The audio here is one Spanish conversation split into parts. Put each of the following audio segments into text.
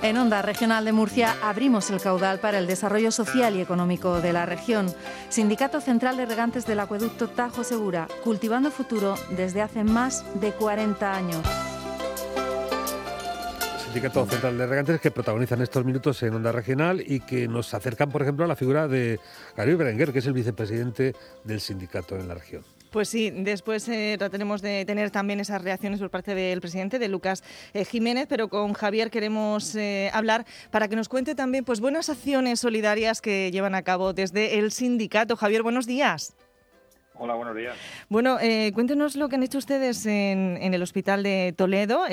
En Onda Regional de Murcia abrimos el caudal para el desarrollo social y económico de la región. Sindicato Central de Regantes del Acueducto Tajo Segura, cultivando futuro desde hace más de 40 años. Sindicato Central de Regantes que protagonizan estos minutos en Onda Regional y que nos acercan, por ejemplo, a la figura de Gabriel Berenguer, que es el vicepresidente del sindicato en la región. Pues sí, después eh, trataremos de tener también esas reacciones por parte del presidente, de Lucas eh, Jiménez, pero con Javier queremos eh, hablar para que nos cuente también pues buenas acciones solidarias que llevan a cabo desde el sindicato. Javier, buenos días. Hola, buenos días. Bueno, cuéntenos lo que han hecho ustedes en, en el Hospital de Toledo,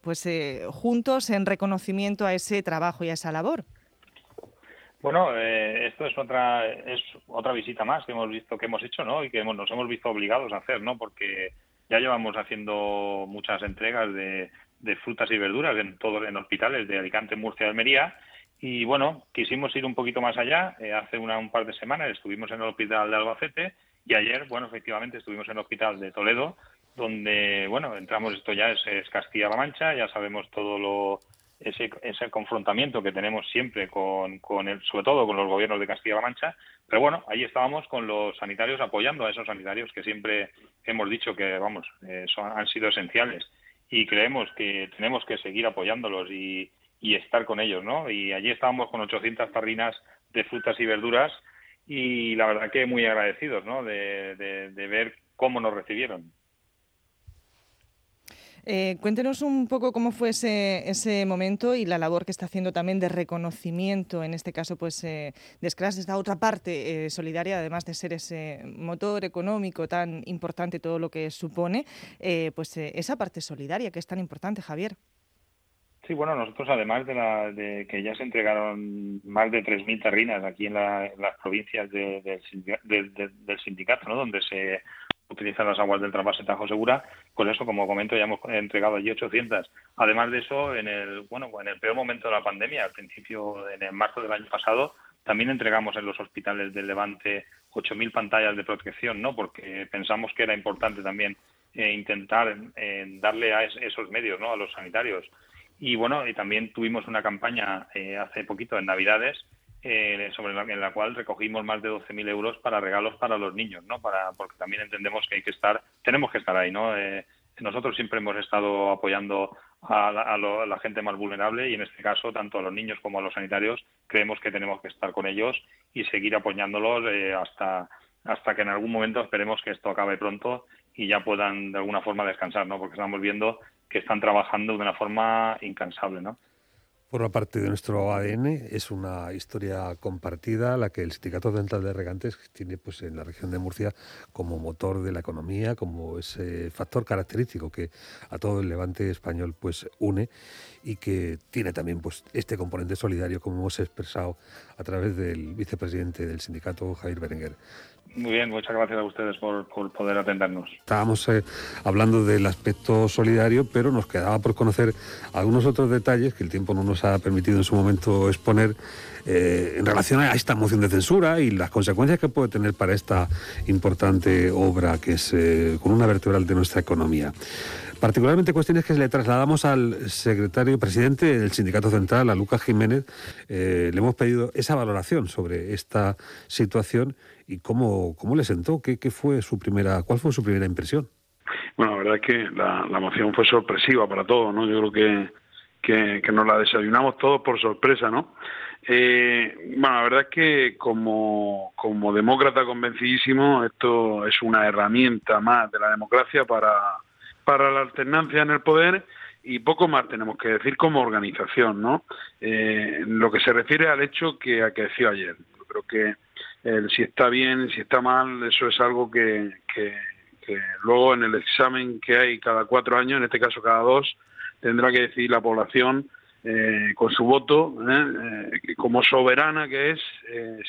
pues juntos en reconocimiento a ese trabajo y a esa labor. Bueno, eh, esto es otra es otra visita más que hemos visto que hemos hecho, ¿no? Y que nos hemos visto obligados a hacer, ¿no? Porque ya llevamos haciendo muchas entregas de, frutas y verduras en todos en hospitales de Alicante, Murcia Almería. Y bueno, quisimos ir un poquito más allá. Eh, hace una, un par de semanas estuvimos en el hospital de Albacete y ayer, bueno, efectivamente estuvimos en el hospital de Toledo, donde, bueno, entramos, esto ya es, es Castilla-La Mancha, ya sabemos todo lo ese, ese confrontamiento que tenemos siempre con, con el, sobre todo con los gobiernos de Castilla-La Mancha, pero bueno, ahí estábamos con los sanitarios apoyando a esos sanitarios que siempre hemos dicho que, vamos, eh, son, han sido esenciales y creemos que tenemos que seguir apoyándolos y, y estar con ellos, ¿no? Y allí estábamos con 800 tarrinas de frutas y verduras y la verdad que muy agradecidos, ¿no? de, de ver cómo nos recibieron. Eh, cuéntenos un poco cómo fue ese, ese, momento y la labor que está haciendo también de reconocimiento, en este caso, pues, eh, de Scratch, esta otra parte eh, solidaria, además de ser ese motor económico tan importante, todo lo que supone, eh, pues esa parte solidaria que es tan importante, Javier. Sí, bueno, nosotros además de, la, de que ya se entregaron más de 3.000 tarrinas aquí en, las provincias del sindicato, ¿no? donde se utilizar las aguas del trasvase Tajo Segura. Con eso, como comento, ya hemos entregado allí 800. Además de eso, en el bueno, en el peor momento de la pandemia, al principio, en el marzo del año pasado, también entregamos en los hospitales del Levante 8.000 pantallas de protección, ¿no? Porque pensamos que era importante también eh, intentar darle a esos medios, ¿no? A los sanitarios. Y bueno, y también tuvimos una campaña eh, hace poquito en Navidades eh, sobre la, en la cual recogimos más de 12.000 euros para regalos para los niños, ¿no? Para, porque también entendemos que hay que estar, tenemos que estar ahí, ¿no? Eh, nosotros siempre hemos estado apoyando a la, gente más vulnerable y en este caso tanto a los niños como a los sanitarios creemos que tenemos que estar con ellos y seguir apoyándolos eh, hasta hasta que en algún momento esperemos que esto acabe pronto y ya puedan de alguna forma descansar, ¿no? Porque estamos viendo que están trabajando de una forma incansable, ¿no? Forma parte de nuestro ADN, es una historia compartida, la que el Sindicato Central de Regantes tiene pues, en la región de Murcia como motor de la economía, como ese factor característico que a todo el levante español pues, une y que tiene también pues, este componente solidario, como hemos expresado a través del vicepresidente del sindicato, Javier Berenguer. Muy bien, muchas gracias a ustedes por, poder atendernos. Estábamos eh, hablando del aspecto solidario, pero nos quedaba por conocer algunos otros detalles que el tiempo no nos ha permitido en su momento exponer eh, en relación a esta moción de censura y las consecuencias que puede tener para esta importante obra que es eh, con una vertebral de nuestra economía. Particularmente cuestiones que le trasladamos al secretario presidente del Sindicato Central, a Lucas Jiménez. le hemos pedido esa valoración sobre esta situación y cómo, cómo le sentó, ¿Qué, qué fue su primera, cuál fue su primera impresión. Bueno, la verdad es que la, moción fue sorpresiva para todos, ¿no? Yo creo que, que, que nos la desayunamos todos por sorpresa, ¿no? Eh, bueno, la verdad es que como, como demócrata convencidísimo, esto es una herramienta más de la democracia para, para la alternancia en el poder y poco más tenemos que decir como organización, ¿no? Eh, lo que se refiere al hecho que acaeció ayer. Yo creo que el si está bien, si está mal, eso es algo que, que, luego en el examen que hay cada cuatro años, en este caso cada dos, tendrá que decidir la población eh, con su voto, eh, eh, como soberana que es,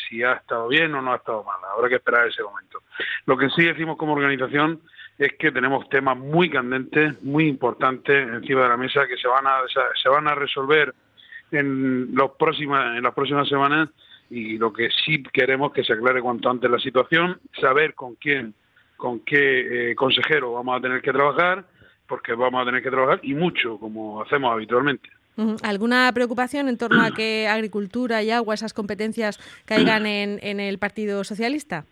si ha estado bien o no ha estado mal. Habrá que esperar ese momento. Lo que sí decimos como organización es que tenemos temas muy candentes, muy importantes encima de la mesa que se van a, se van a resolver en, los próximas, en las próximas semanas y lo que sí queremos que se aclare cuanto antes la situación, saber con quién, con qué eh, consejero vamos a tener que trabajar, porque vamos a tener que trabajar y mucho, como hacemos habitualmente. ¿Alguna preocupación en torno a que agricultura y agua, esas competencias, caigan en, en el Partido Socialista?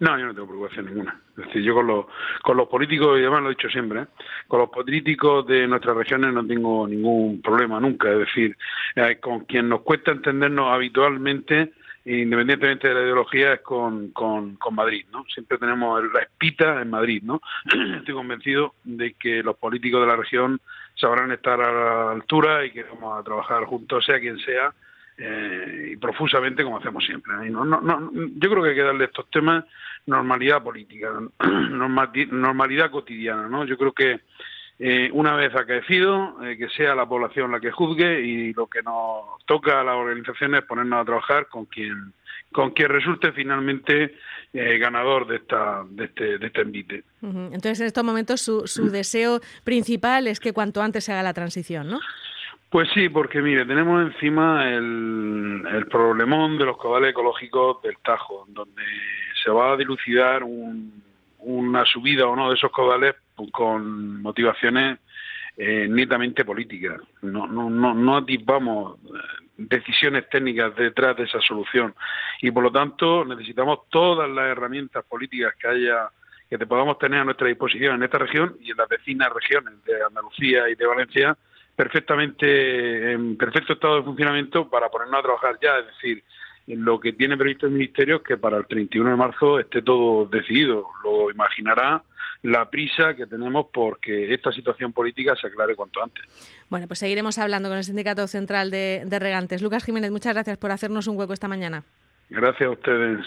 No, yo no tengo preocupación ninguna. Es decir, yo con los, con los políticos, y además lo he dicho siempre, ¿eh? con los políticos de nuestras regiones no tengo ningún problema nunca. Es decir, eh, con quien nos cuesta entendernos habitualmente, independientemente de la ideología, es con, con, con Madrid, ¿no? Siempre tenemos la espita en Madrid, ¿no? Estoy convencido de que los políticos de la región sabrán estar a la altura y que vamos a trabajar juntos, sea quien sea, eh, y profusamente como hacemos siempre. No, no, no, yo creo que hay que darle a estos temas normalidad política, normalidad cotidiana. ¿no? Yo creo que eh, una vez acaecido, eh, que sea la población la que juzgue y lo que nos toca a las organizaciones es ponernos a trabajar con quien con quien resulte finalmente eh, ganador de esta de este, de este envite. Entonces, en estos momentos su, su deseo principal es que cuanto antes se haga la transición, ¿no? Pues sí, porque mire, tenemos encima el, problemón de los caudales ecológicos del Tajo, donde se va a dilucidar una subida o no de esos caudales con motivaciones eh, netamente políticas. No, no, no, no eh, decisiones técnicas detrás de esa solución y por lo tanto necesitamos todas las herramientas políticas que haya que podamos tener a nuestra disposición en esta región y en las vecinas regiones de Andalucía y de Valencia perfectamente en perfecto estado de funcionamiento para ponernos a trabajar ya, es decir, en lo que tiene previsto el Ministerio es que para el 31 de marzo esté todo decidido. Lo imaginará la prisa que tenemos porque esta situación política se aclare cuanto antes. Bueno, pues seguiremos hablando con el Sindicato Central de, de Regantes. Lucas Jiménez, muchas gracias por hacernos un hueco esta mañana. Gracias a ustedes.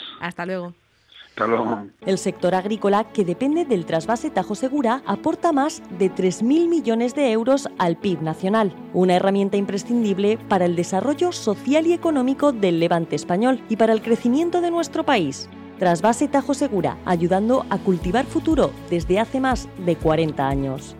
El sector agrícola, que depende del trasvase Tajo Segura, aporta más de 3.000 millones de euros al PIB nacional, una herramienta imprescindible para el desarrollo social y económico del levante español y para el crecimiento de nuestro país. Trasvase Tajo Segura, ayudando a cultivar futuro desde hace más de 40 años.